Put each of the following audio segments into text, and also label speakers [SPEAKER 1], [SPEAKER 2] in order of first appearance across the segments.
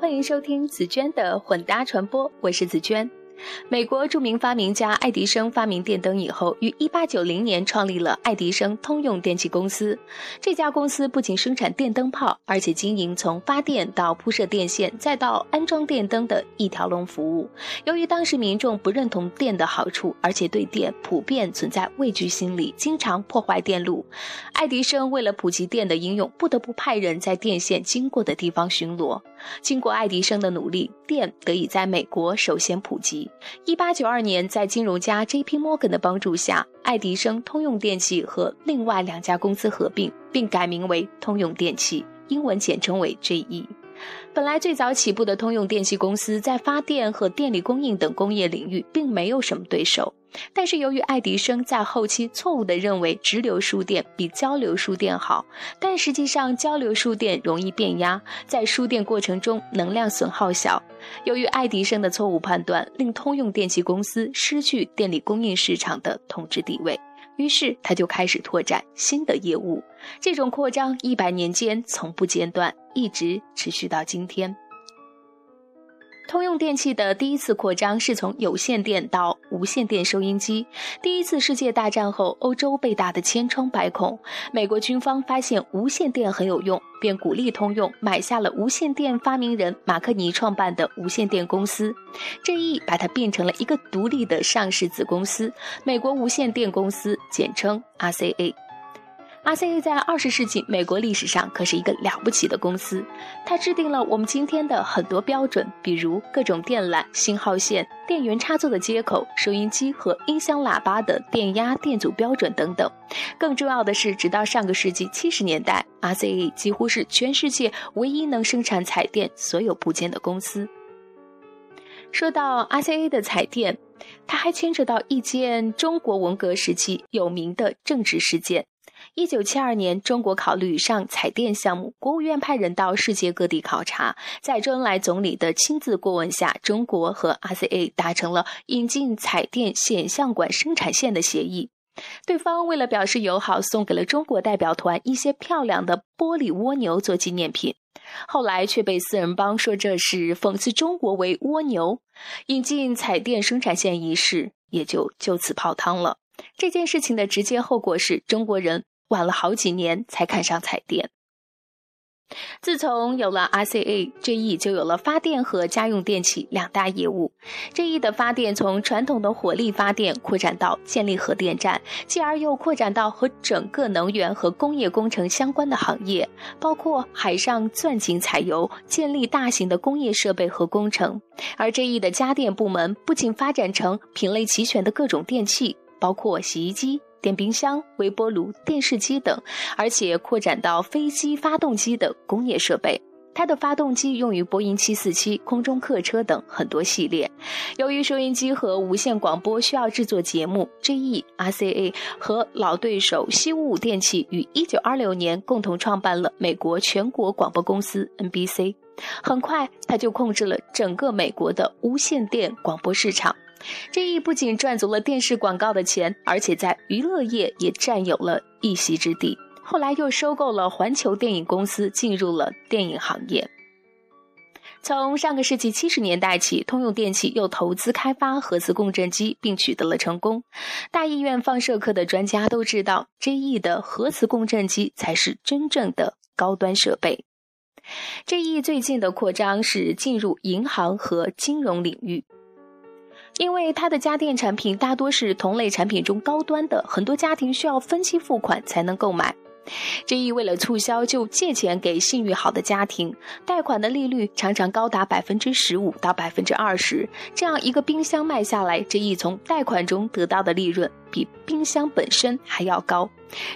[SPEAKER 1] 欢迎收听紫娟的混搭传播，我是紫娟。美国著名发明家爱迪生发明电灯以后，于1890年创立了爱迪生通用电气公司。这家公司不仅生产电灯泡，而且经营从发电到铺设电线，再到安装电灯的一条龙服务。由于当时民众不认同电的好处，而且对电普遍存在畏惧心理，经常破坏电路，爱迪生为了普及电的应用，不得不派人在电线经过的地方巡逻。经过爱迪生的努力，电得以在美国首先普及。一八九二年，在金融家 J.P. Morgan 的帮助下，爱迪生通用电气和另外两家公司合并，并改名为通用电气，英文简称为 GE。本来最早起步的通用电气公司在发电和电力供应等工业领域并没有什么对手。但是由于爱迪生在后期错误地认为直流输电比交流输电好，但实际上交流输电容易变压，在输电过程中能量损耗小。由于爱迪生的错误判断，令通用电气公司失去电力供应市场的统治地位，于是他就开始拓展新的业务。这种扩张一百年间从不间断，一直持续到今天。通用电气的第一次扩张是从有线电到无线电收音机。第一次世界大战后，欧洲被打得千疮百孔，美国军方发现无线电很有用，便鼓励通用买下了无线电发明人马克尼创办的无线电公司，这一把它变成了一个独立的上市子公司——美国无线电公司，简称 RCA。RCA 在二十世纪美国历史上可是一个了不起的公司，它制定了我们今天的很多标准，比如各种电缆、信号线、电源插座的接口、收音机和音箱喇叭的电压、电阻标准等等。更重要的是，直到上个世纪七十年代，RCA 几乎是全世界唯一能生产彩电所有部件的公司。说到 RCA 的彩电，它还牵扯到一件中国文革时期有名的政治事件。一九七二年，中国考虑上彩电项目，国务院派人到世界各地考察，在周恩来总理的亲自过问下，中国和 RCA 达成了引进彩电显像管生产线的协议。对方为了表示友好，送给了中国代表团一些漂亮的玻璃蜗牛做纪念品。后来却被四人帮说这是讽刺中国为蜗牛，引进彩电生产线一事也就就此泡汤了。这件事情的直接后果是中国人晚了好几年才看上彩电。自从有了 RCA，GE 就有了发电和家用电器两大业务。GE 的发电从传统的火力发电扩展到建立核电站，继而又扩展到和整个能源和工业工程相关的行业，包括海上钻井采油、建立大型的工业设备和工程。而 GE 的家电部门不仅发展成品类齐全的各种电器。包括洗衣机、电冰箱、微波炉、电视机等，而且扩展到飞机发动机的工业设备。它的发动机用于波音747空中客车等很多系列。由于收音机和无线广播需要制作节目，GE、RCA 和老对手西屋电器于1926年共同创办了美国全国广播公司 NBC。很快，他就控制了整个美国的无线电广播市场。这一不仅赚足了电视广告的钱，而且在娱乐业也占有了一席之地。后来又收购了环球电影公司，进入了电影行业。从上个世纪七十年代起，通用电气又投资开发核磁共振机，并取得了成功。大医院放射科的专家都知道，GE 的核磁共振机才是真正的高端设备。GE 最近的扩张是进入银行和金融领域。因为它的家电产品大多是同类产品中高端的，很多家庭需要分期付款才能购买。这一为了促销，就借钱给信誉好的家庭，贷款的利率常常高达百分之十五到百分之二十。这样一个冰箱卖下来，这一从贷款中得到的利润比冰箱本身还要高。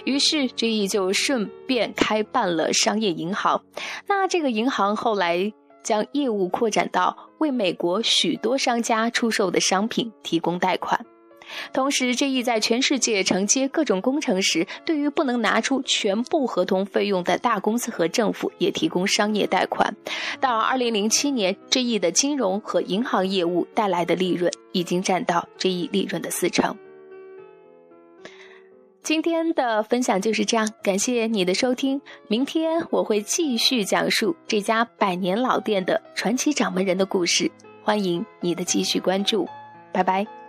[SPEAKER 1] 于是这一就顺便开办了商业银行。那这个银行后来。将业务扩展到为美国许多商家出售的商品提供贷款，同时这意在全世界承接各种工程时，对于不能拿出全部合同费用的大公司和政府也提供商业贷款。到二零零七年，这意的金融和银行业务带来的利润已经占到这一利润的四成。今天的分享就是这样，感谢你的收听。明天我会继续讲述这家百年老店的传奇掌门人的故事，欢迎你的继续关注，拜拜。